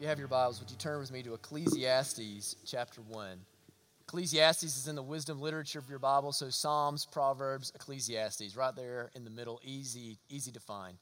You have your Bibles, would you turn with me to Ecclesiastes chapter 1? Ecclesiastes is in the wisdom literature of your Bible, so Psalms, Proverbs, Ecclesiastes, right there in the middle, easy, easy to find.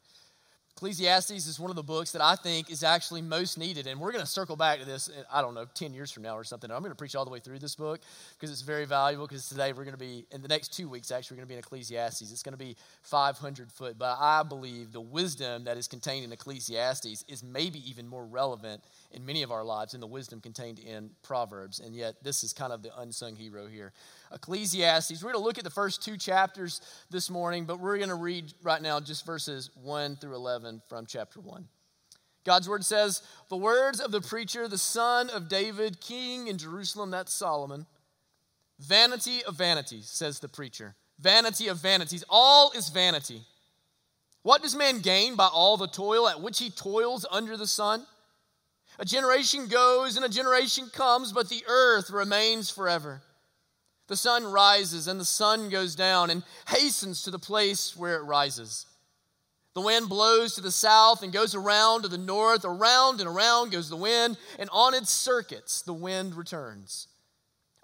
Ecclesiastes is one of the books that I think is actually most needed. And we're going to circle back to this, I don't know, 10 years from now or something. I'm going to preach all the way through this book because it's very valuable. Because today we're going to be, in the next two weeks, actually, we're going to be in Ecclesiastes. It's going to be 500 foot. But I believe the wisdom that is contained in Ecclesiastes is maybe even more relevant in many of our lives than the wisdom contained in Proverbs. And yet, this is kind of the unsung hero here. Ecclesiastes. We're going to look at the first two chapters this morning, but we're going to read right now just verses 1 through 11 from chapter 1. God's word says, The words of the preacher, the son of David, king in Jerusalem, that's Solomon. Vanity of vanities, says the preacher. Vanity of vanities. All is vanity. What does man gain by all the toil at which he toils under the sun? A generation goes and a generation comes, but the earth remains forever. The sun rises and the sun goes down and hastens to the place where it rises. The wind blows to the south and goes around to the north. Around and around goes the wind, and on its circuits the wind returns.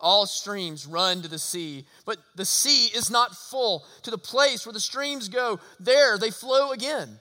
All streams run to the sea, but the sea is not full. To the place where the streams go, there they flow again.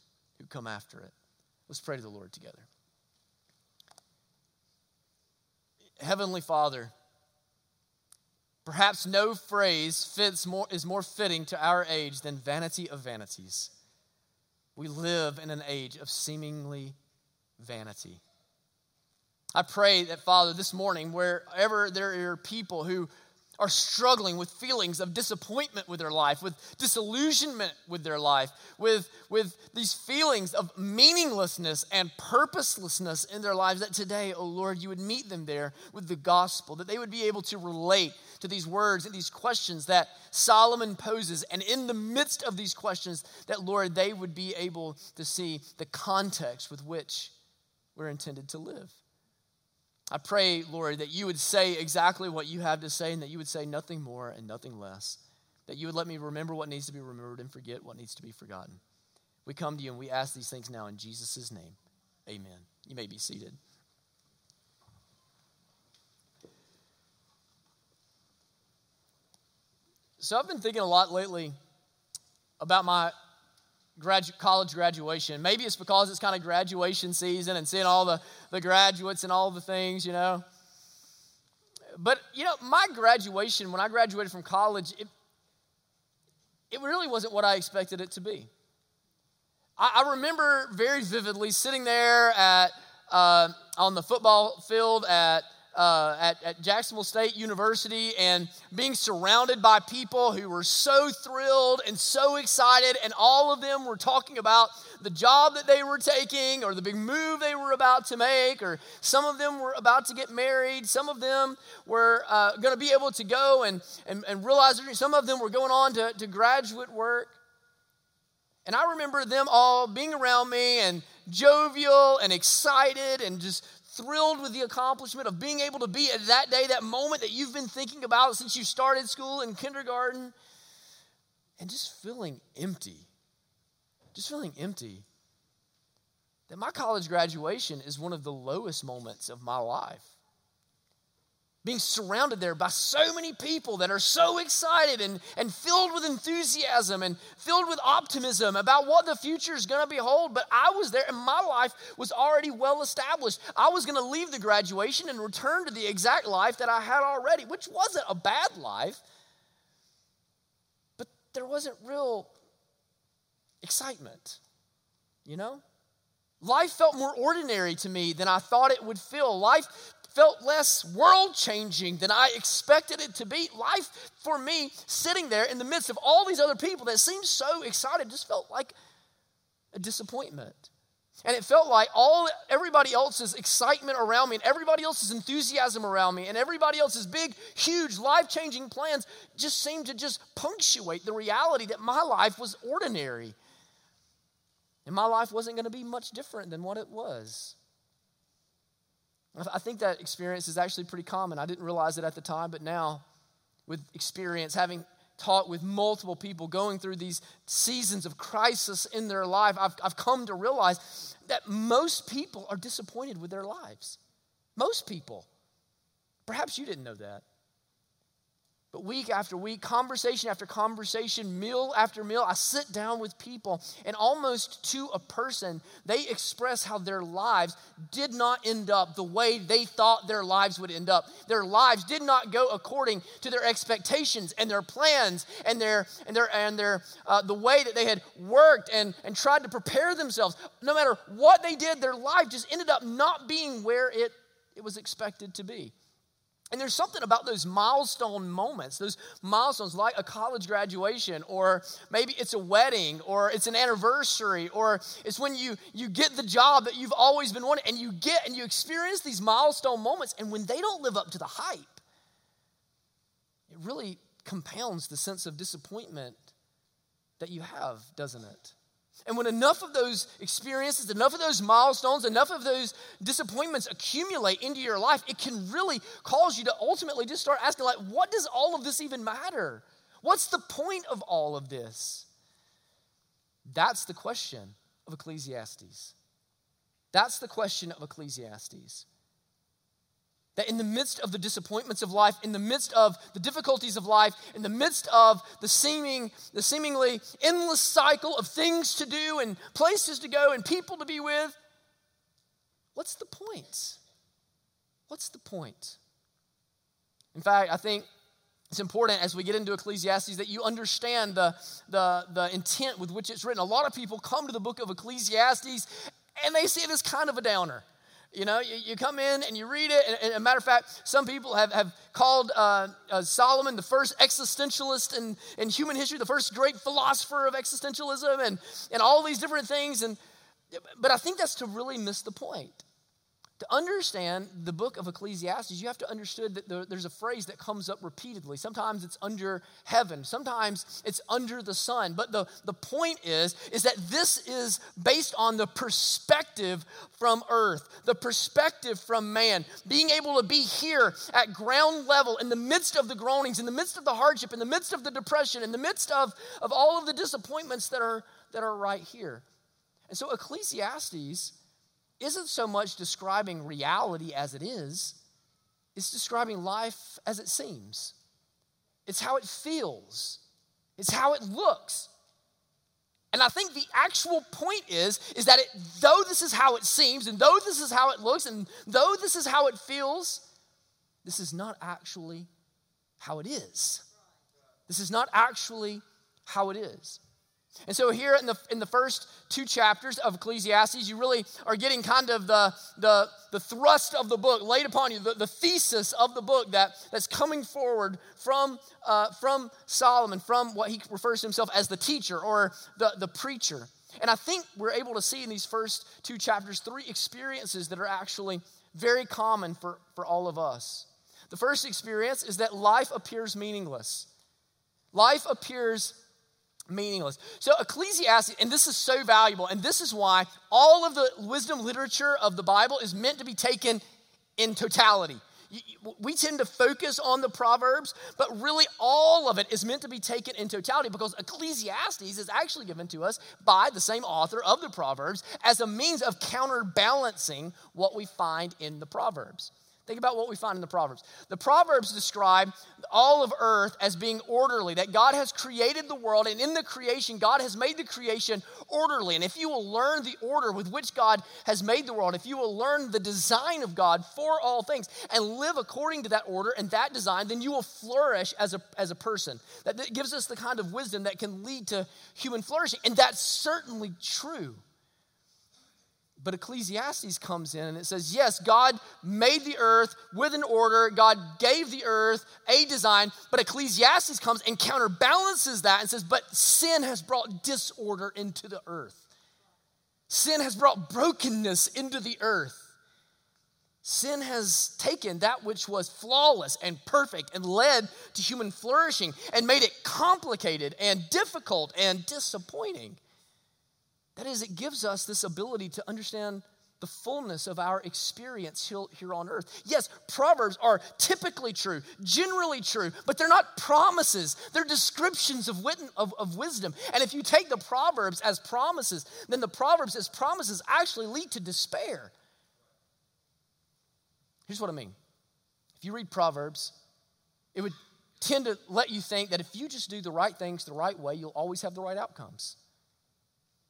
who come after it. Let's pray to the Lord together. Heavenly Father, perhaps no phrase fits more, is more fitting to our age than vanity of vanities. We live in an age of seemingly vanity. I pray that, Father, this morning, wherever there are people who are struggling with feelings of disappointment with their life, with disillusionment with their life, with, with these feelings of meaninglessness and purposelessness in their lives, that today, oh Lord, you would meet them there with the gospel, that they would be able to relate to these words and these questions that Solomon poses. And in the midst of these questions, that Lord, they would be able to see the context with which we're intended to live. I pray, Lord, that you would say exactly what you have to say and that you would say nothing more and nothing less. That you would let me remember what needs to be remembered and forget what needs to be forgotten. We come to you and we ask these things now in Jesus' name. Amen. You may be seated. So I've been thinking a lot lately about my gradu- college graduation. Maybe it's because it's kind of graduation season and seeing all the, the graduates and all the things, you know. But, you know, my graduation, when I graduated from college, it, it really wasn't what I expected it to be. I, I remember very vividly sitting there at, uh, on the football field at uh, at, at Jacksonville State University and being surrounded by people who were so thrilled and so excited, and all of them were talking about the job that they were taking or the big move they were about to make, or some of them were about to get married, some of them were uh, going to be able to go and, and, and realize some of them were going on to, to graduate work. And I remember them all being around me and jovial and excited and just thrilled with the accomplishment of being able to be at that day, that moment that you've been thinking about since you started school in kindergarten, and just feeling empty. Just feeling empty. That my college graduation is one of the lowest moments of my life being surrounded there by so many people that are so excited and, and filled with enthusiasm and filled with optimism about what the future is going to behold. But I was there and my life was already well established. I was going to leave the graduation and return to the exact life that I had already, which wasn't a bad life, but there wasn't real excitement, you know? Life felt more ordinary to me than I thought it would feel. Life felt less world changing than I expected it to be. Life for me, sitting there in the midst of all these other people that seemed so excited, just felt like a disappointment. And it felt like all everybody else's excitement around me and everybody else's enthusiasm around me and everybody else's big, huge, life-changing plans just seemed to just punctuate the reality that my life was ordinary. And my life wasn't going to be much different than what it was. I think that experience is actually pretty common. I didn't realize it at the time, but now, with experience, having taught with multiple people going through these seasons of crisis in their life, I've, I've come to realize that most people are disappointed with their lives. Most people. Perhaps you didn't know that. But week after week, conversation after conversation, meal after meal, I sit down with people, and almost to a person, they express how their lives did not end up the way they thought their lives would end up. Their lives did not go according to their expectations and their plans and their and their and their uh, the way that they had worked and and tried to prepare themselves. No matter what they did, their life just ended up not being where it it was expected to be. And there's something about those milestone moments, those milestones like a college graduation, or maybe it's a wedding, or it's an anniversary, or it's when you, you get the job that you've always been wanting, and you get and you experience these milestone moments, and when they don't live up to the hype, it really compounds the sense of disappointment that you have, doesn't it? And when enough of those experiences, enough of those milestones, enough of those disappointments accumulate into your life, it can really cause you to ultimately just start asking, like, what does all of this even matter? What's the point of all of this? That's the question of Ecclesiastes. That's the question of Ecclesiastes. That in the midst of the disappointments of life, in the midst of the difficulties of life, in the midst of the seeming, the seemingly endless cycle of things to do and places to go and people to be with, what's the point? What's the point? In fact, I think it's important as we get into Ecclesiastes that you understand the, the, the intent with which it's written. A lot of people come to the book of Ecclesiastes and they see it as kind of a downer. You know, you, you come in and you read it. And, and, a matter of fact, some people have, have called uh, uh, Solomon the first existentialist in, in human history, the first great philosopher of existentialism, and, and all these different things. And, but I think that's to really miss the point. To understand the book of Ecclesiastes, you have to understand that there's a phrase that comes up repeatedly. Sometimes it's under heaven, sometimes it's under the sun. But the, the point is, is that this is based on the perspective from earth, the perspective from man. Being able to be here at ground level in the midst of the groanings, in the midst of the hardship, in the midst of the depression, in the midst of, of all of the disappointments that are, that are right here. And so Ecclesiastes isn't so much describing reality as it is, it's describing life as it seems. It's how it feels, it's how it looks. And I think the actual point is, is that it, though this is how it seems, and though this is how it looks, and though this is how it feels, this is not actually how it is. This is not actually how it is. And so here in the, in the first two chapters of Ecclesiastes, you really are getting kind of the, the, the thrust of the book laid upon you, the, the thesis of the book that, that's coming forward from, uh, from Solomon, from what he refers to himself as the teacher or the, the preacher. And I think we're able to see in these first two chapters three experiences that are actually very common for, for all of us. The first experience is that life appears meaningless. Life appears meaningless. So, Ecclesiastes, and this is so valuable, and this is why all of the wisdom literature of the Bible is meant to be taken in totality. We tend to focus on the Proverbs, but really all of it is meant to be taken in totality because Ecclesiastes is actually given to us by the same author of the Proverbs as a means of counterbalancing what we find in the Proverbs. Think about what we find in the Proverbs. The Proverbs describe all of earth as being orderly, that God has created the world, and in the creation, God has made the creation orderly. And if you will learn the order with which God has made the world, if you will learn the design of God for all things and live according to that order and that design, then you will flourish as a, as a person. That gives us the kind of wisdom that can lead to human flourishing. And that's certainly true. But Ecclesiastes comes in and it says, yes, God made the earth with an order. God gave the earth a design. But Ecclesiastes comes and counterbalances that and says, but sin has brought disorder into the earth. Sin has brought brokenness into the earth. Sin has taken that which was flawless and perfect and led to human flourishing and made it complicated and difficult and disappointing. That is, it gives us this ability to understand the fullness of our experience here on earth. Yes, Proverbs are typically true, generally true, but they're not promises. They're descriptions of, wit- of, of wisdom. And if you take the Proverbs as promises, then the Proverbs as promises actually lead to despair. Here's what I mean. If you read Proverbs, it would tend to let you think that if you just do the right things the right way, you'll always have the right outcomes.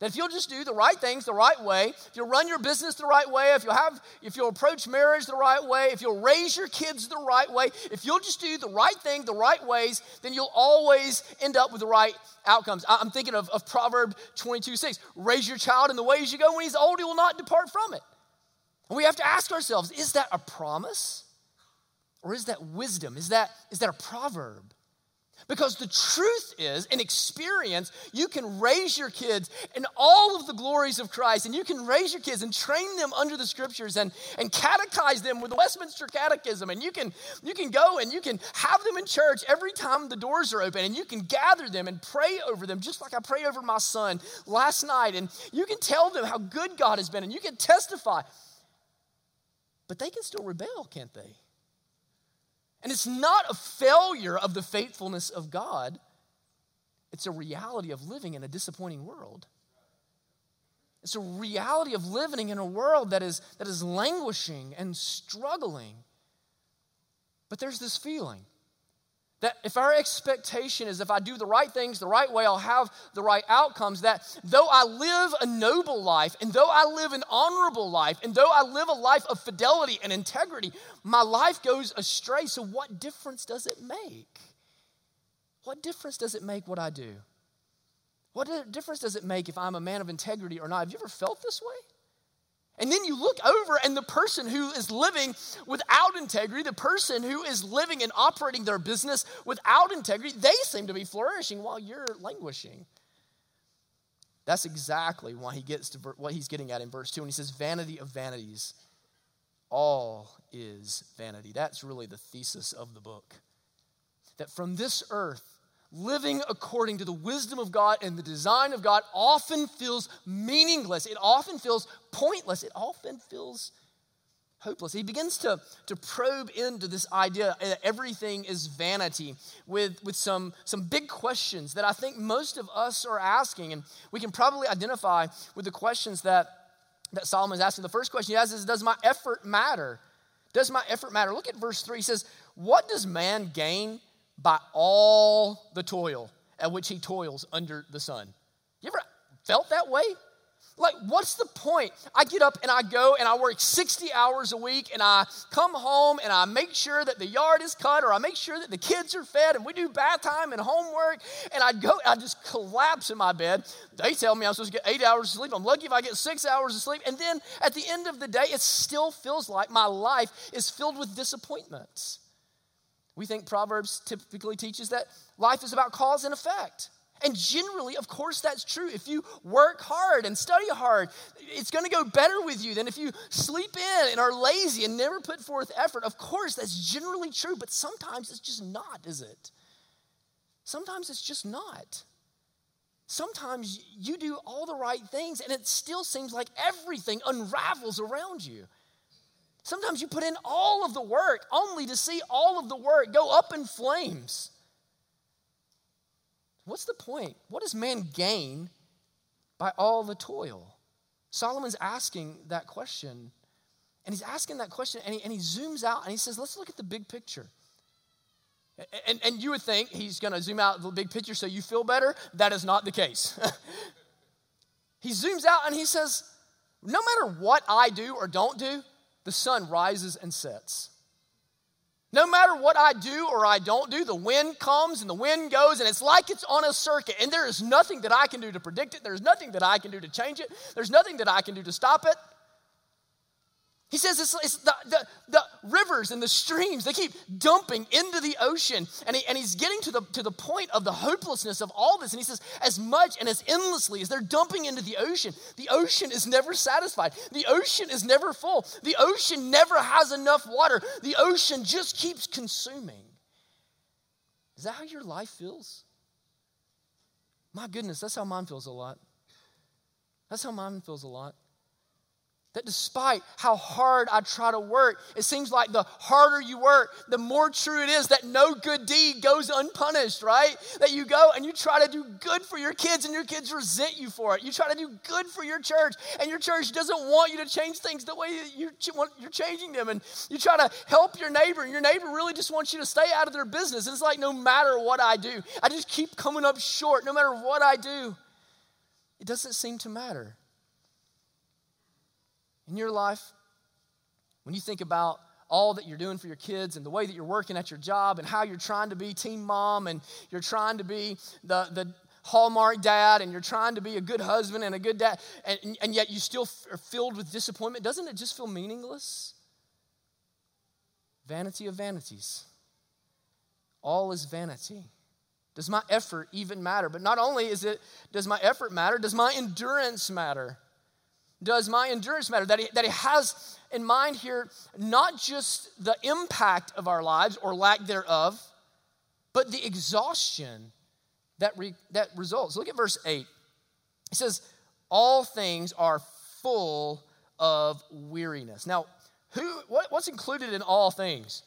That if you'll just do the right things the right way, if you'll run your business the right way, if you'll have, if you'll approach marriage the right way, if you'll raise your kids the right way, if you'll just do the right thing the right ways, then you'll always end up with the right outcomes. I'm thinking of, of Proverb 22 6. Raise your child in the ways you go. When he's old, he will not depart from it. And we have to ask ourselves, is that a promise? Or is that wisdom? Is that, is that a proverb? Because the truth is, in experience, you can raise your kids in all of the glories of Christ, and you can raise your kids and train them under the scriptures and, and catechize them with the Westminster Catechism. And you can, you can go and you can have them in church every time the doors are open, and you can gather them and pray over them, just like I prayed over my son last night. And you can tell them how good God has been, and you can testify. But they can still rebel, can't they? And it's not a failure of the faithfulness of God, it's a reality of living in a disappointing world. It's a reality of living in a world that is, that is languishing and struggling. But there's this feeling that if our expectation is if I do the right things the right way, I'll have the right outcomes, that though I live a noble life, and though I live an honorable life, and though I live a life of fidelity and integrity, my life goes astray. So, what difference does it make? What difference does it make what I do? What difference does it make if I'm a man of integrity or not? Have you ever felt this way? And then you look over, and the person who is living without integrity, the person who is living and operating their business without integrity, they seem to be flourishing while you're languishing. That's exactly why he gets to what he's getting at in verse 2. And he says, Vanity of vanities, all is vanity. That's really the thesis of the book. That from this earth, living according to the wisdom of God and the design of God often feels meaningless. It often feels pointless. It often feels hopeless. He begins to, to probe into this idea that everything is vanity with, with some, some big questions that I think most of us are asking. And we can probably identify with the questions that, that Solomon is asking. The first question he asks is Does my effort matter? Does my effort matter? Look at verse 3. He says, What does man gain by all the toil at which he toils under the sun. You ever felt that way? Like, what's the point? I get up and I go and I work 60 hours a week and I come home and I make sure that the yard is cut or I make sure that the kids are fed and we do bath time and homework and I go, I just collapse in my bed. They tell me I'm supposed to get eight hours of sleep. I'm lucky if I get six hours of sleep. And then at the end of the day, it still feels like my life is filled with disappointments. We think Proverbs typically teaches that life is about cause and effect. And generally, of course, that's true. If you work hard and study hard, it's going to go better with you than if you sleep in and are lazy and never put forth effort. Of course, that's generally true, but sometimes it's just not, is it? Sometimes it's just not. Sometimes you do all the right things and it still seems like everything unravels around you. Sometimes you put in all of the work only to see all of the work go up in flames. What's the point? What does man gain by all the toil? Solomon's asking that question. And he's asking that question and he, and he zooms out and he says, let's look at the big picture. And, and you would think he's going to zoom out the big picture so you feel better. That is not the case. he zooms out and he says, no matter what I do or don't do, the sun rises and sets. No matter what I do or I don't do, the wind comes and the wind goes, and it's like it's on a circuit, and there is nothing that I can do to predict it. There's nothing that I can do to change it. There's nothing that I can do to stop it. He says it's, it's the, the, the, rivers and the streams, they keep dumping into the ocean. And, he, and he's getting to the, to the point of the hopelessness of all this. And he says, as much and as endlessly as they're dumping into the ocean, the ocean is never satisfied. The ocean is never full. The ocean never has enough water. The ocean just keeps consuming. Is that how your life feels? My goodness, that's how mine feels a lot. That's how mine feels a lot. That despite how hard I try to work, it seems like the harder you work, the more true it is that no good deed goes unpunished, right? That you go and you try to do good for your kids and your kids resent you for it. You try to do good for your church and your church doesn't want you to change things the way you're, you're changing them. And you try to help your neighbor and your neighbor really just wants you to stay out of their business. It's like no matter what I do, I just keep coming up short no matter what I do. It doesn't seem to matter in your life, when you think about all that you're doing for your kids and the way that you're working at your job and how you're trying to be team mom and you're trying to be the, the hallmark dad and you're trying to be a good husband and a good dad and, and yet you still are filled with disappointment doesn't it just feel meaningless? Vanity of vanities. All is vanity. Does my effort even matter? But not only is it does my effort matter does my endurance matter does my endurance matter? That he, that he has in mind here not just the impact of our lives or lack thereof, but the exhaustion that, re, that results. Look at verse 8. He says, All things are full of weariness. Now, who, what, what's included in all things?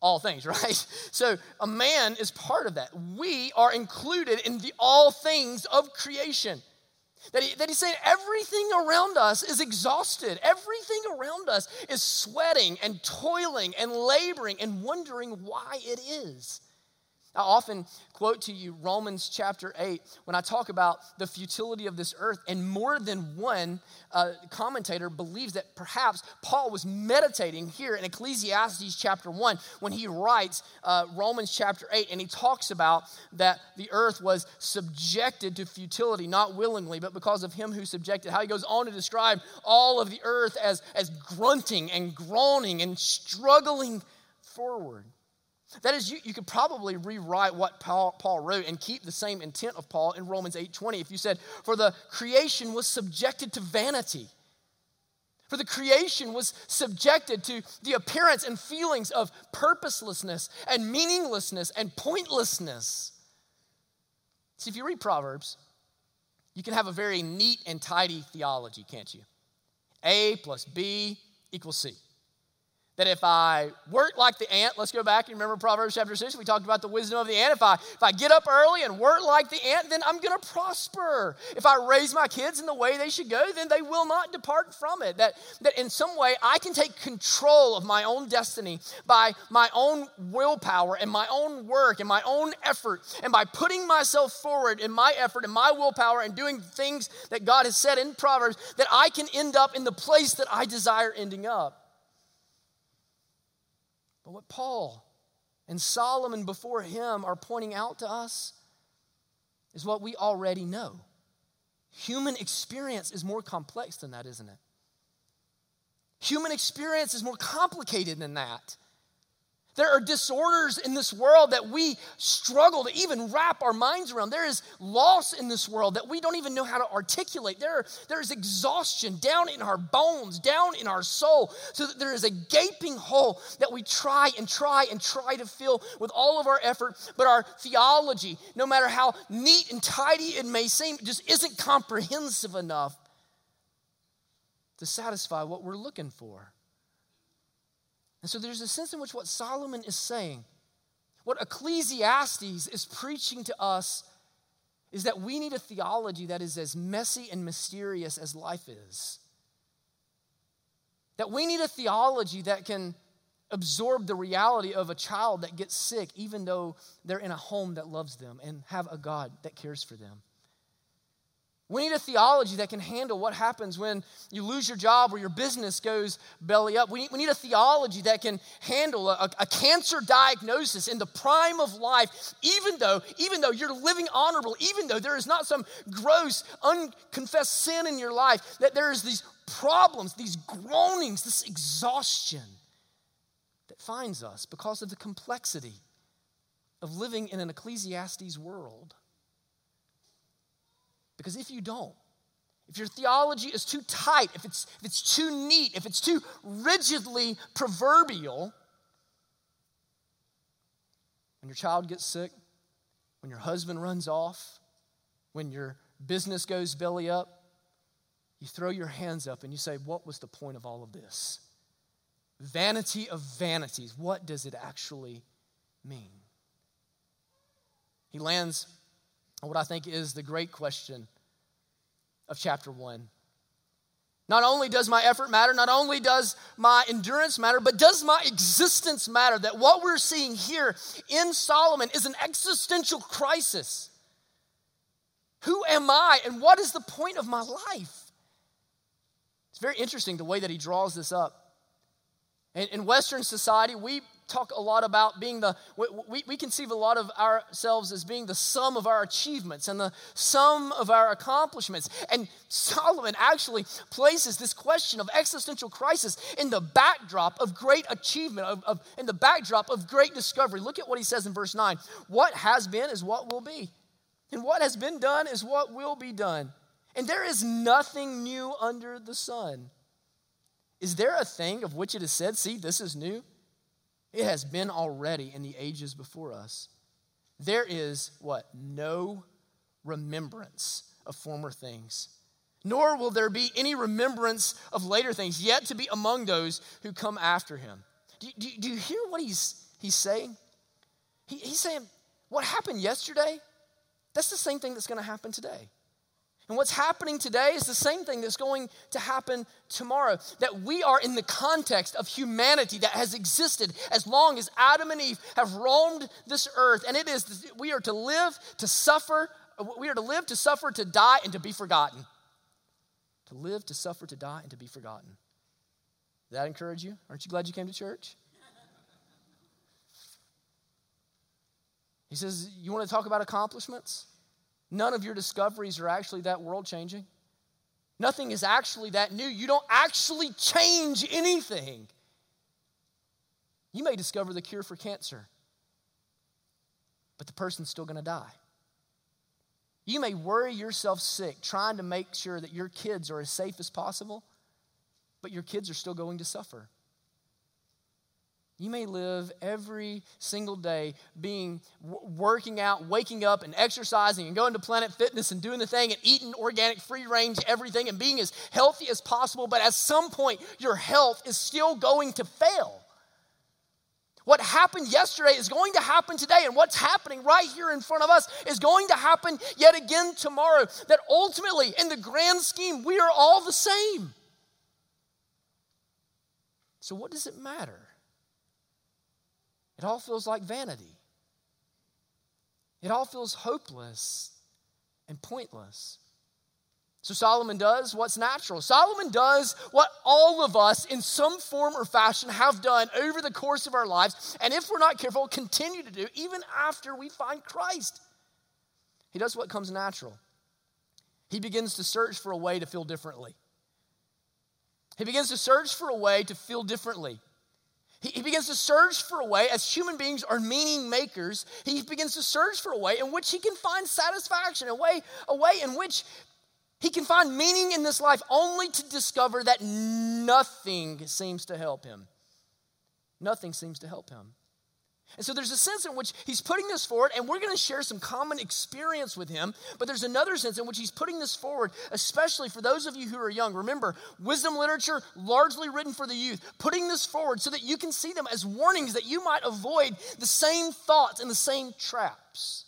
All things, right? So a man is part of that. We are included in the all things of creation. That, he, that he's saying everything around us is exhausted. Everything around us is sweating and toiling and laboring and wondering why it is. I often quote to you Romans chapter 8 when I talk about the futility of this earth, and more than one uh, commentator believes that perhaps Paul was meditating here in Ecclesiastes chapter 1 when he writes uh, Romans chapter 8, and he talks about that the earth was subjected to futility, not willingly, but because of him who subjected. How he goes on to describe all of the earth as, as grunting and groaning and struggling forward. That is, you, you could probably rewrite what Paul, Paul wrote and keep the same intent of Paul in Romans 8:20 if you said, For the creation was subjected to vanity. For the creation was subjected to the appearance and feelings of purposelessness and meaninglessness and pointlessness. See, if you read Proverbs, you can have a very neat and tidy theology, can't you? A plus B equals C. That if I work like the ant, let's go back and remember Proverbs chapter 6, we talked about the wisdom of the ant. If I, if I get up early and work like the ant, then I'm going to prosper. If I raise my kids in the way they should go, then they will not depart from it. That, that in some way I can take control of my own destiny by my own willpower and my own work and my own effort. And by putting myself forward in my effort and my willpower and doing things that God has said in Proverbs, that I can end up in the place that I desire ending up. But what Paul and Solomon before him are pointing out to us is what we already know. Human experience is more complex than that, isn't it? Human experience is more complicated than that. There are disorders in this world that we struggle to even wrap our minds around. There is loss in this world that we don't even know how to articulate. There, there is exhaustion down in our bones, down in our soul, so that there is a gaping hole that we try and try and try to fill with all of our effort. But our theology, no matter how neat and tidy it may seem, just isn't comprehensive enough to satisfy what we're looking for. And so there's a sense in which what Solomon is saying, what Ecclesiastes is preaching to us, is that we need a theology that is as messy and mysterious as life is. That we need a theology that can absorb the reality of a child that gets sick, even though they're in a home that loves them and have a God that cares for them. We need a theology that can handle what happens when you lose your job or your business goes belly up. We need, we need a theology that can handle a, a, cancer diagnosis in the prime of life, even though, even though you're living honorable, even though there is not some gross, unconfessed sin in your life, that there is these problems, these groanings, this exhaustion that finds us because of the complexity of living in an Ecclesiastes world. Because if you don't, if your theology is too tight, if it's, if it's too neat, if it's too rigidly proverbial, when your child gets sick, when your husband runs off, when your business goes belly up, you throw your hands up and you say, What was the point of all of this? Vanity of vanities. What does it actually mean? He lands on what I think is the great question of chapter 1. Not only does my effort matter, not only does my endurance matter, but does my existence matter? That what we're seeing here in Solomon is an existential crisis. Who am I and what is the point of my life? It's very interesting the way that he draws this up. In, in Western society, we talk a lot about being the, we, we conceive a lot of ourselves as being the sum of our achievements and the sum of our accomplishments. And Solomon actually places this question of existential crisis in the backdrop of great achievement, of, of, in the backdrop of great discovery. Look at what he says in verse 9 What has been is what will be, and what has been done is what will be done. And there is nothing new under the sun. Is there a thing of which it is said, See, this is new? It has been already in the ages before us. There is what? No remembrance of former things, nor will there be any remembrance of later things yet to be among those who come after him. Do, do, do you hear what he's, he's saying? He, he's saying, What happened yesterday, that's the same thing that's going to happen today. And what's happening today is the same thing that's going to happen tomorrow. That we are in the context of humanity that has existed as long as Adam and Eve have roamed this earth. And it is, we are to live, to suffer, we are to live, to suffer, to die, and to be forgotten. To live, to suffer, to die, and to be forgotten. That encourage you? Aren't you glad you came to church? He says, You want to talk about accomplishments? None of your discoveries are actually that world changing. Nothing is actually that new. You don't actually change anything. You may discover the cure for cancer, but the person's still going to die. You may worry yourself sick trying to make sure that your kids are as safe as possible, but your kids are still going to suffer. You may live every single day being working out, waking up and exercising and going to Planet Fitness and doing the thing and eating organic, free range everything and being as healthy as possible, but at some point your health is still going to fail. What happened yesterday is going to happen today, and what's happening right here in front of us is going to happen yet again tomorrow. That ultimately, in the grand scheme, we are all the same. So, what does it matter? It all feels like vanity. It all feels hopeless and pointless. So Solomon does what's natural. Solomon does what all of us, in some form or fashion, have done over the course of our lives, and if we're not careful, continue to do even after we find Christ. He does what comes natural. He begins to search for a way to feel differently. He begins to search for a way to feel differently. He, begins to search for a way, as human beings are meaning makers, he begins to search for a way in which he can find satisfaction, a way, a way in which he can find meaning in this life only to discover that nothing seems to help him. Nothing seems to help him. And so there's a sense in which he's putting this forward, and we're going to share some common experience with him. But there's another sense in which he's putting this forward, especially for those of you who are young. Remember, wisdom literature, largely written for the youth, putting this forward so that you can see them as warnings that you might avoid the same thoughts and the same traps.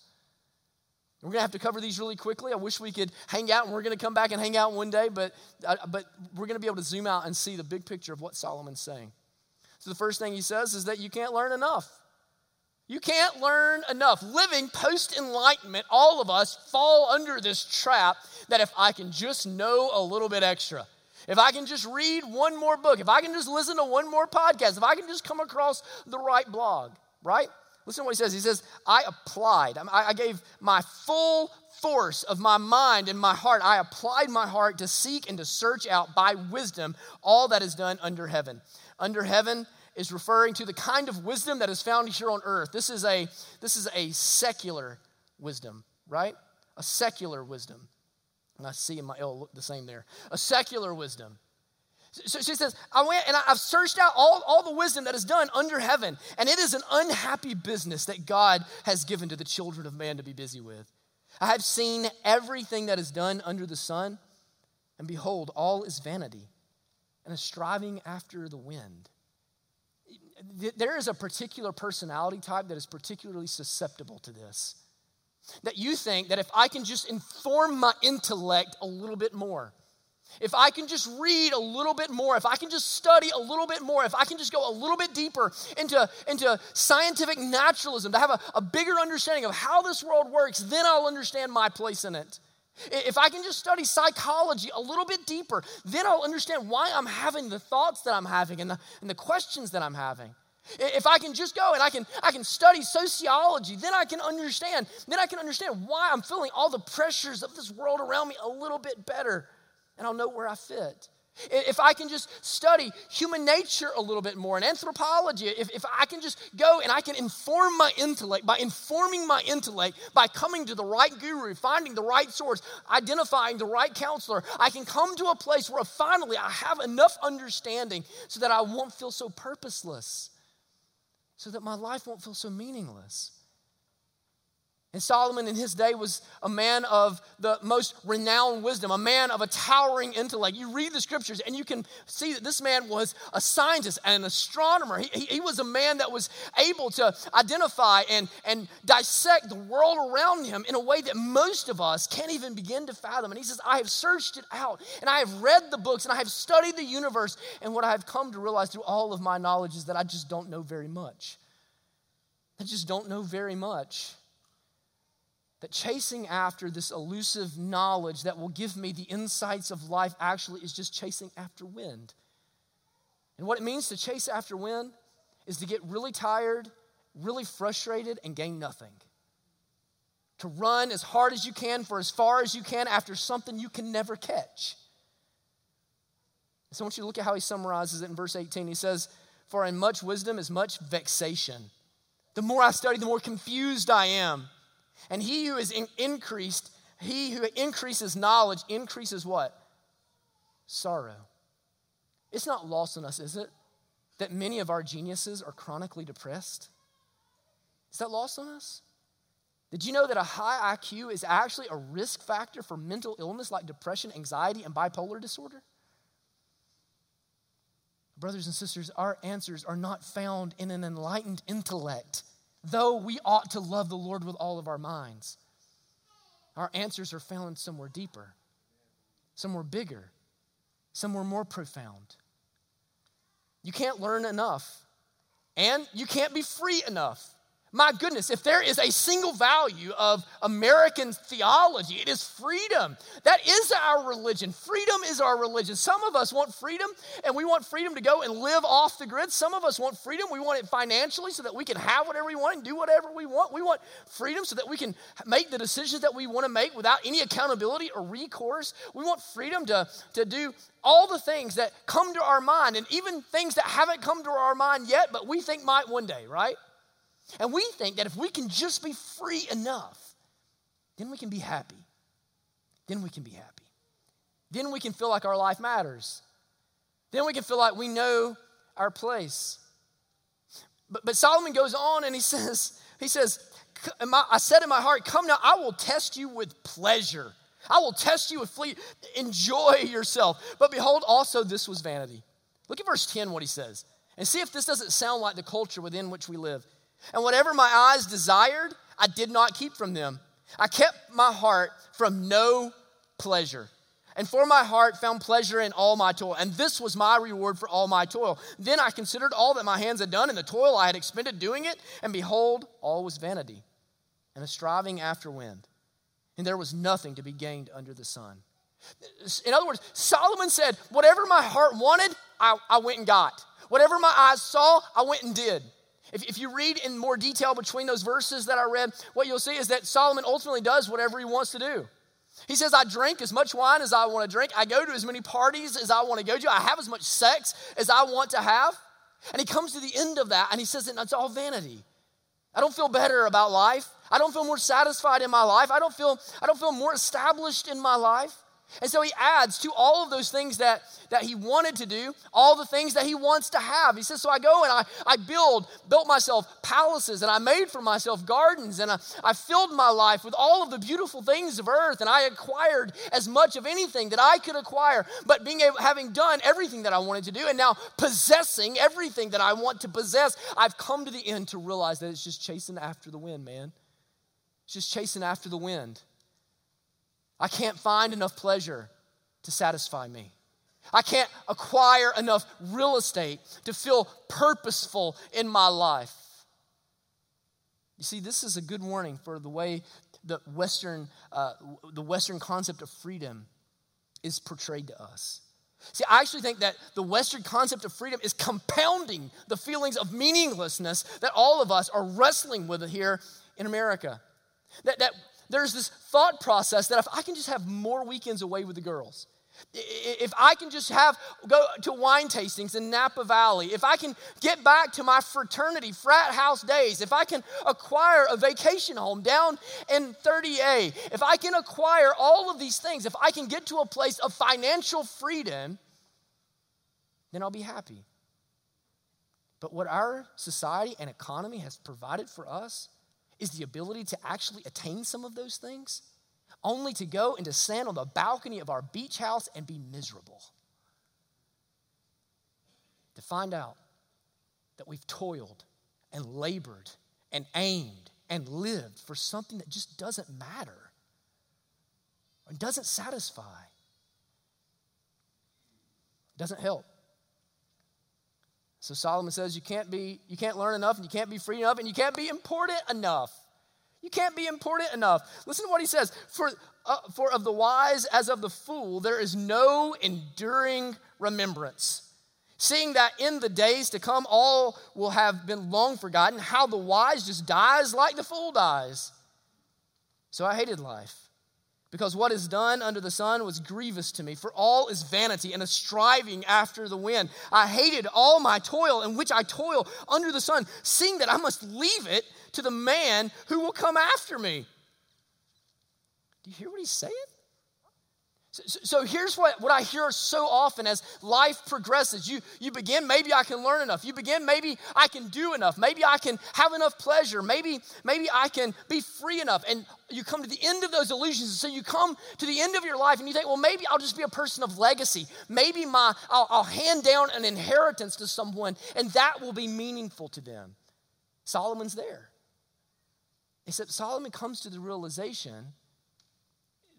We're going to have to cover these really quickly. I wish we could hang out, and we're going to come back and hang out one day, but, uh, but we're going to be able to zoom out and see the big picture of what Solomon's saying. So the first thing he says is that you can't learn enough. You can't learn enough. Living post enlightenment, all of us fall under this trap that if I can just know a little bit extra, if I can just read one more book, if I can just listen to one more podcast, if I can just come across the right blog, right? Listen to what he says. He says, I applied, I, I gave my full force of my mind and my heart, I applied my heart to seek and to search out by wisdom all that is done under heaven. Under heaven is referring to the kind of wisdom that is found here on earth. This is a, this is a secular wisdom, right? A secular wisdom. And I see in my L look the same there. A secular wisdom. So she says, I went and I've searched out all, all the wisdom that is done under heaven, and it is an unhappy business that God has given to the children of man to be busy with. I have seen everything that is done under the sun, and behold, all is vanity and a striving after the wind. There is a particular personality type that is particularly susceptible to this. That you think that if I can just inform my intellect a little bit more, if I can just read a little bit more, if I can just study a little bit more, if I can just go a little bit deeper into, into scientific naturalism to have a, a bigger understanding of how this world works, then I'll understand my place in it. If I can just study psychology a little bit deeper, then I'll understand why I'm having the thoughts that I'm having and the, and the questions that I'm having. If I can just go and I can, I can study sociology, then I can understand. Then I can understand why I'm feeling all the pressures of this world around me a little bit better and I'll know where I fit. If I can just study human nature a little bit more and anthropology, if, if I can just go and I can inform my intellect, by informing my intellect, by coming to the right guru, finding the right source, identifying the right counselor, I can come to a place where finally I have enough understanding so that I won't feel so purposeless, so that my life won't feel so meaningless. And Solomon in his day was a man of the most renowned wisdom, a man of a towering intellect. You read the scriptures and you can see that this man was a scientist and an astronomer. He, he, he was a man that was able to identify and, and dissect the world around him in a way that most of us can't even begin to fathom. And he says, I have searched it out and I have read the books and I have studied the universe. And what I have come to realize through all of my knowledge is that I just don't know very much. I just don't know very much that chasing after this elusive knowledge that will give me the insights of life actually is just chasing after wind. And what it means to chase after wind is to get really tired, really frustrated, and gain nothing. To run as hard as you can for as far as you can after something you can never catch. So I want you to look at how he summarizes it in verse 18. He says, For in much wisdom is much vexation. The more I study, the more confused I am. And he who is in- increased, he who increases knowledge increases what? Sorrow. It's not lost on us, is it? That many of our geniuses are chronically depressed? Is that lost on us? Did you know that a high IQ is actually a risk factor for mental illness like depression, anxiety, and bipolar disorder? Brothers and sisters, our answers are not found in an enlightened intellect though we ought to love the Lord with all of our minds, our answers are found somewhere deeper, somewhere bigger, somewhere more profound. You can't learn enough, and you can't be free enough. My goodness, if there is a single value of American theology, it is freedom. That is our religion. Freedom is our religion. Some of us want freedom and we want freedom to go and live off the grid. Some of us want freedom. We want it financially so that we can have whatever we want and do whatever we want. We want freedom so that we can make the decisions that we want to make without any accountability or recourse. We want freedom to, to do all the things that come to our mind and even things that haven't come to our mind yet, but we think might one day, right? And we think that if we can just be free enough, then we can be happy. Then we can be happy. Then we can feel like our life matters. Then we can feel like we know our place. But, but Solomon goes on and he says, he says, I said in my heart, come now, I will test you with pleasure. I will test you with fleet. Enjoy yourself. But behold, also this was vanity. Look at verse 10, what he says. And see if this doesn't sound like the culture within which we live. And whatever my eyes desired, I did not keep from them. I kept my heart from no pleasure. And for my heart found pleasure in all my toil. And this was my reward for all my toil. Then I considered all that my hands had done and the toil I had expended doing it. And behold, all was vanity and a striving after wind. And there was nothing to be gained under the sun. In other words, Solomon said, Whatever my heart wanted, I, I went and got. Whatever my eyes saw, I went and did. If, if you read in more detail between those verses that I read, what you'll see is that Solomon ultimately does whatever he wants to do. He says, I drink as much wine as I want to drink. I go to as many parties as I want to go to. I have as much sex as I want to have. And he comes to the end of that and he says, it's all vanity. I don't feel better about life. I don't feel more satisfied in my life. I don't feel, I don't feel more established in my life. And so he adds to all of those things that, that he wanted to do, all the things that he wants to have. He says, So I go and I, I build, built myself palaces, and I made for myself gardens, and I, I filled my life with all of the beautiful things of earth, and I acquired as much of anything that I could acquire. But being able, having done everything that I wanted to do, and now possessing everything that I want to possess, I've come to the end to realize that it's just chasing after the wind, man. It's just chasing after the wind. I can't find enough pleasure to satisfy me. I can't acquire enough real estate to feel purposeful in my life. You see, this is a good warning for the way the Western, uh, the Western concept of freedom is portrayed to us. See, I actually think that the Western concept of freedom is compounding the feelings of meaninglessness that all of us are wrestling with here in America. That, that there's this thought process that if I can just have more weekends away with the girls, if I can just have go to wine tastings in Napa Valley, if I can get back to my fraternity frat house days, if I can acquire a vacation home down in 30A, if I can acquire all of these things, if I can get to a place of financial freedom, then I'll be happy. But what our society and economy has provided for us is the ability to actually attain some of those things, only to go and to stand on the balcony of our beach house and be miserable. To find out that we've toiled and labored and aimed and lived for something that just doesn't matter or doesn't satisfy, doesn't help. So Solomon says you can't be, you can't learn enough, and you can't be free enough, and you can't be important enough. You can't be important enough. Listen to what he says. For, uh, for of the wise as of the fool, there is no enduring remembrance. Seeing that in the days to come all will have been long forgotten, how the wise just dies like the fool dies. So I hated life because what is done under the sun was grievous to me, for all is vanity and a striving after the wind. I hated all my toil in which I toil under the sun, seeing that I must leave it to the man who will come after me. Do you hear what he's saying? So, so, here's what, what I hear so often as life progresses. You, you begin, maybe I can learn enough. You begin, maybe I can do enough. Maybe I can have enough pleasure. Maybe, maybe I can be free enough. And you come to the end of those illusions. and So you come to the end of your life and you think, well, maybe I'll just be a person of legacy. Maybe my, I'll, I'll hand down an inheritance to someone and that will be meaningful to them. Solomon's there. Except Solomon comes to the realization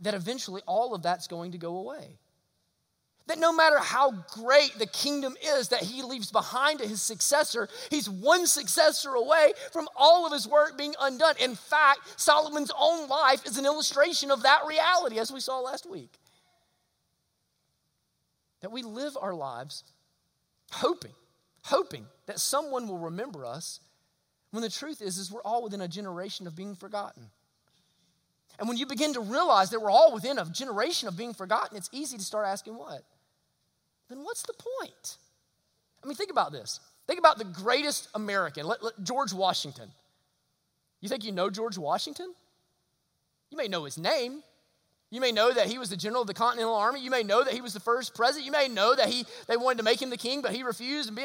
that eventually all of that's going to go away. That no matter how great the kingdom is that he leaves behind to his successor, he's one successor away from all of his work being undone. In fact, Solomon's own life is an illustration of that reality, as we saw last week. That we live our lives hoping, hoping that someone will remember us, when the truth is, is we're all within a generation of being forgotten. And when you begin to realize that we're all within a generation of being forgotten, it's easy to start asking what? Then what's the point? I mean, think about this. Think about the greatest American, George Washington. You think you know George Washington? You may know his name. You may know that he was the general of the Continental Army. You may know that he was the first president. You may know that he, they wanted to make him the king, but he refused. And be,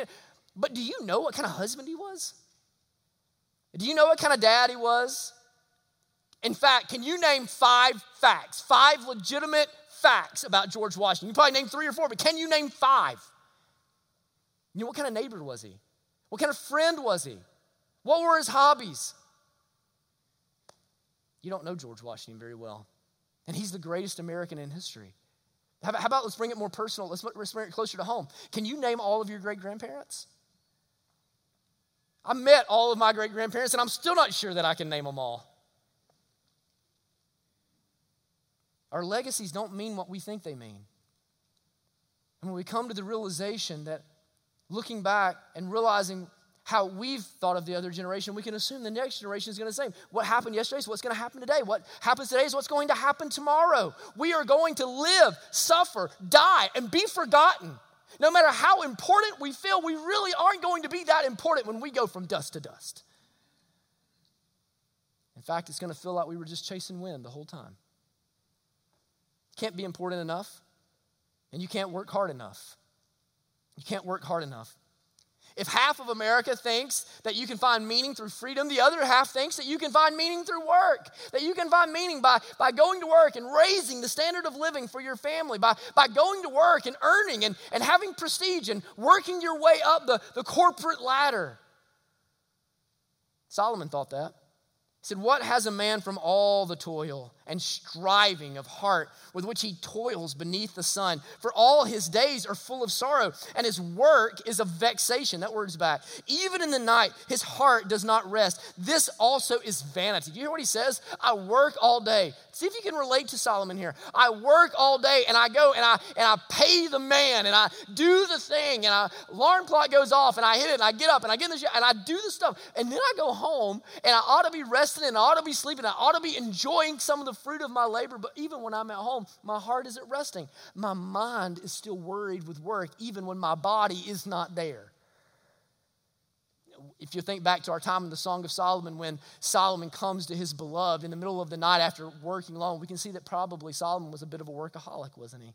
but do you know what kind of husband he was? Do you know what kind of dad he was? In fact, can you name five facts, five legitimate facts about George Washington? You probably name three or four, but can you name five? You know, what kind of neighbor was he? What kind of friend was he? What were his hobbies? You don't know George Washington very well. And he's the greatest American in history. How about, let's bring it more personal? Let's, let's bring it closer to home. Can you name all of your great grandparents? I met all of my great grandparents, and I'm still not sure that I can name them all. Our legacies don't mean what we think they mean. And when we come to the realization that looking back and realizing how we've thought of the other generation, we can assume the next generation is going to say, what happened yesterday is what's going to happen today. What happens today is what's going to happen tomorrow. We are going to live, suffer, die, and be forgotten. No matter how important we feel, we really aren't going to be that important when we go from dust to dust. In fact, it's going to feel like we were just chasing wind the whole time. Can't be important enough, and you can't work hard enough. You can't work hard enough. If half of America thinks that you can find meaning through freedom, the other half thinks that you can find meaning through work, that you can find meaning by, by going to work and raising the standard of living for your family, by, by going to work and earning and, and having prestige and working your way up the, the corporate ladder. Solomon thought that. He said, What has a man from all the toil and striving of heart with which he toils beneath the sun? For all his days are full of sorrow, and his work is a vexation. That word's back. Even in the night, his heart does not rest. This also is vanity. Do you hear what he says? I work all day. See if you can relate to Solomon here. I work all day and I go and I and I pay the man and I do the thing and I alarm clock goes off and I hit it and I get up and I get in the shower and I do the stuff. And then I go home and I ought to be resting resting and I ought to be sleeping. And I ought to be enjoying some of the fruit of my labor. But even when I'm at home, my heart isn't resting. My mind is still worried with work, even when my body is not there. If you think back to our time in the Song of Solomon, when Solomon comes to his beloved in the middle of the night after working long, we can see that probably Solomon was a bit of a workaholic, wasn't he?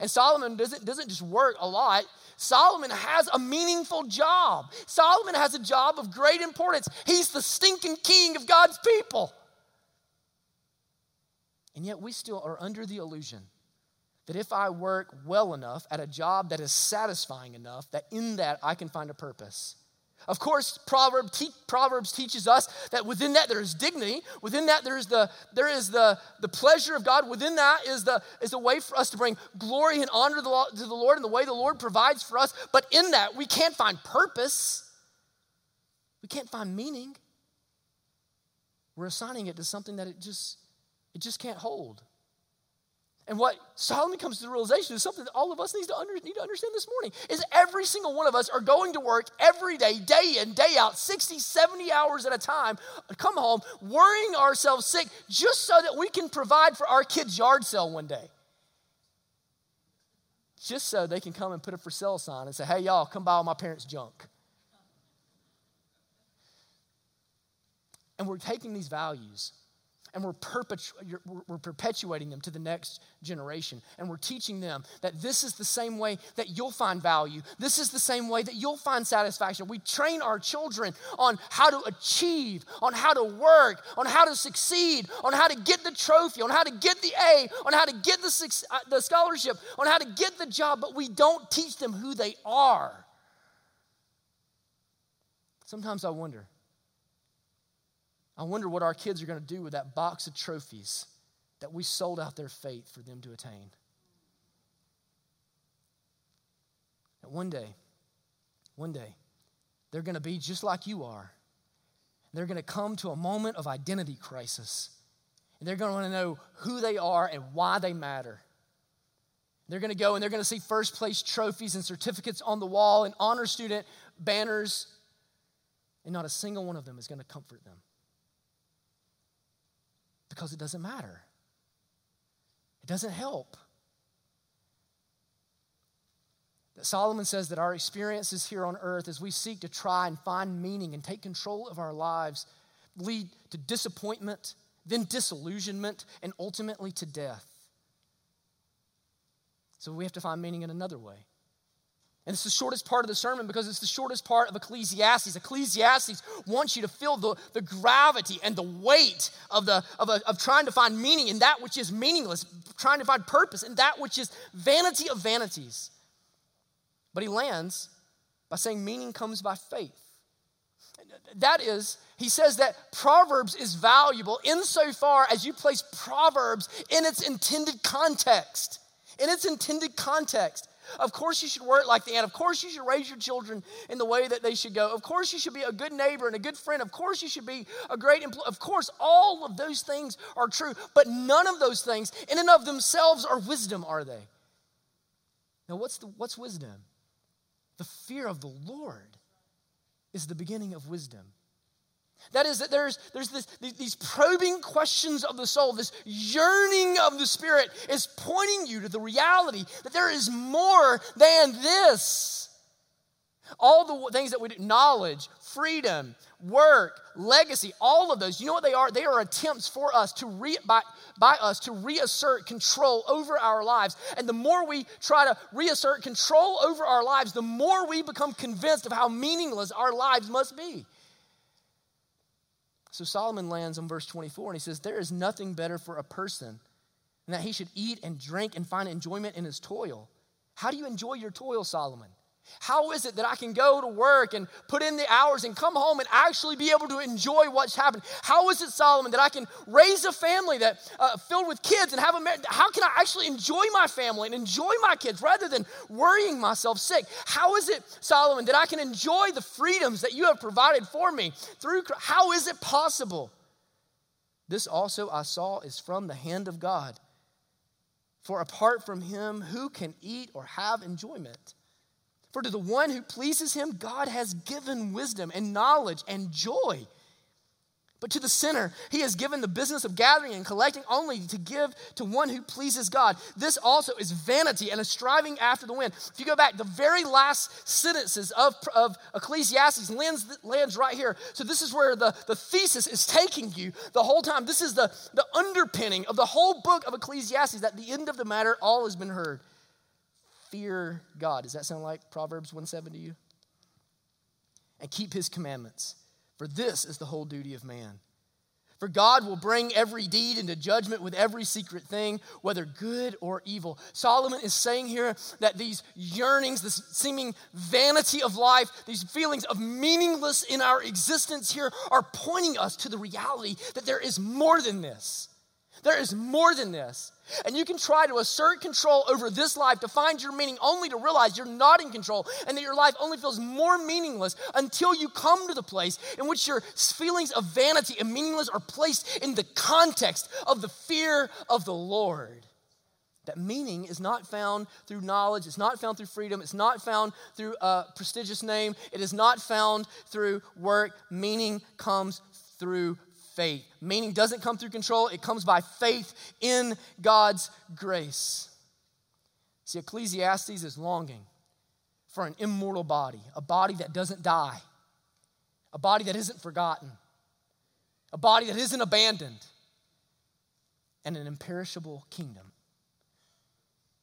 And Solomon doesn't, doesn't just work a lot, Solomon has a meaningful job. Solomon has a job of great importance. He's the stinking king of God's people. And yet, we still are under the illusion that if I work well enough at a job that is satisfying enough, that in that I can find a purpose. Of course, te- Proverbs teaches us that within that there is dignity. Within that there is the there is the, the pleasure of God. Within that is the is a way for us to bring glory and honor to the, to the Lord and the way the Lord provides for us. But in that we can't find purpose. We can't find meaning. We're assigning it to something that it just it just can't hold. And what Solomon comes to the realization is something that all of us need to, under, need to understand this morning is every single one of us are going to work every day, day in, day out, 60, 70 hours at a time, come home worrying ourselves sick just so that we can provide for our kids' yard sale one day. Just so they can come and put a for sale sign and say, hey, y'all, come buy all my parents' junk. And we're taking these values and we're, perpetu- we're perpetuating them to the next generation. And we're teaching them that this is the same way that you'll find value. This is the same way that you'll find satisfaction. We train our children on how to achieve, on how to work, on how to succeed, on how to get the trophy, on how to get the A, on how to get the, uh, the scholarship, on how to get the job, but we don't teach them who they are. Sometimes I wonder I wonder what our kids are going to do with that box of trophies that we sold out their faith for them to attain. And one day, one day, they're going to be just like you are. They're going to come to a moment of identity crisis. And they're going to want to know who they are and why they matter. They're going to go and they're going to see first place trophies and certificates on the wall and honor student banners. And not a single one of them is going to comfort them because it doesn't matter. It doesn't help. Solomon says that our experiences here on earth as we seek to try and find meaning and take control of our lives lead to disappointment, then disillusionment, and ultimately to death. So we have to find meaning in another way. And it's the shortest part of the sermon because it's the shortest part of Ecclesiastes. Ecclesiastes wants you to feel the, the gravity and the weight of, the, of, a, of trying to find meaning in that which is meaningless, trying to find purpose in that which is vanity of vanities. But he lands by saying meaning comes by faith. That is, he says that Proverbs is valuable insofar as you place Proverbs in its intended context. In its intended context. Of course, you should work like the ant. Of course, you should raise your children in the way that they should go. Of course, you should be a good neighbor and a good friend. Of course, you should be a great employee. Of course, all of those things are true, but none of those things, in and of themselves, are wisdom, are they? Now, what's, the, what's wisdom? The fear of the Lord is the beginning of wisdom. That is, that there's, there's this, these probing questions of the soul, this yearning of the spirit is pointing you to the reality that there is more than this. All the things that we do, knowledge, freedom, work, legacy, all of those, you know what they are? They are attempts for us to re, by, by us to reassert control over our lives. And the more we try to reassert control over our lives, the more we become convinced of how meaningless our lives must be. So Solomon lands on verse 24 and he says, There is nothing better for a person than that he should eat and drink and find enjoyment in his toil. How do you enjoy your toil, Solomon? How is it that I can go to work and put in the hours and come home and actually be able to enjoy what's happened? How is it, Solomon, that I can raise a family that uh, filled with kids and have a marriage? How can I actually enjoy my family and enjoy my kids rather than worrying myself sick? How is it, Solomon, that I can enjoy the freedoms that you have provided for me through? How is it possible? This also I saw is from the hand of God. For apart from him, who can eat or have enjoyment? For to the one who pleases him, God has given wisdom and knowledge and joy. But to the sinner, he has given the business of gathering and collecting only to give to one who pleases God. This also is vanity and a striving after the wind. If you go back, the very last sentences of, of Ecclesiastes lands, lands right here. So this is where the, the thesis is taking you the whole time. This is the, the underpinning of the whole book of Ecclesiastes. At the end of the matter, all has been heard fear God. Does that sound like Proverbs 1:7 to you? And keep his commandments, for this is the whole duty of man. For God will bring every deed into judgment with every secret thing, whether good or evil. Solomon is saying here that these yearnings, this seeming vanity of life, these feelings of meaningless in our existence here are pointing us to the reality that there is more than this. There is more than this. And you can try to assert control over this life to find your meaning only to realize you're not in control and that your life only feels more meaningless until you come to the place in which your feelings of vanity and meaningless are placed in the context of the fear of the Lord. That meaning is not found through knowledge, it's not found through freedom, it's not found through a prestigious name, it is not found through work. Meaning comes through faith. Meaning doesn't come through control, it comes by faith in God's grace. See, Ecclesiastes is longing for an immortal body, a body that doesn't die, a body that isn't forgotten, a body that isn't abandoned, and an imperishable kingdom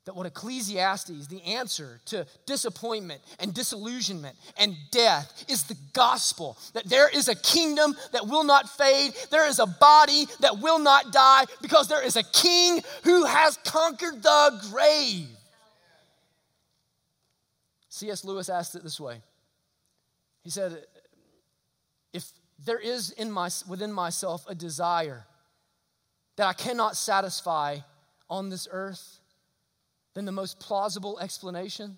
that what Ecclesiastes, the answer to disappointment and disillusionment and death, is the gospel. That there is a kingdom that will not fade, there is a body that will not die, because there is a king who has conquered the grave. C.S. Lewis asked it this way He said, If there is in my, within myself a desire that I cannot satisfy on this earth, then the most plausible explanation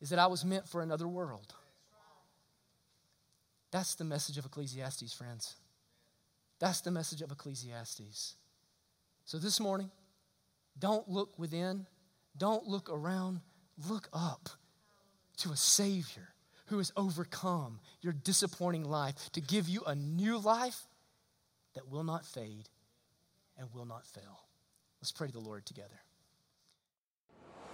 is that I was meant for another world. That's the message of Ecclesiastes, friends. That's the message of Ecclesiastes. So this morning, don't look within, don't look around, look up to a Savior who has overcome your disappointing life to give you a new life that will not fade and will not fail. Let's pray to the Lord together.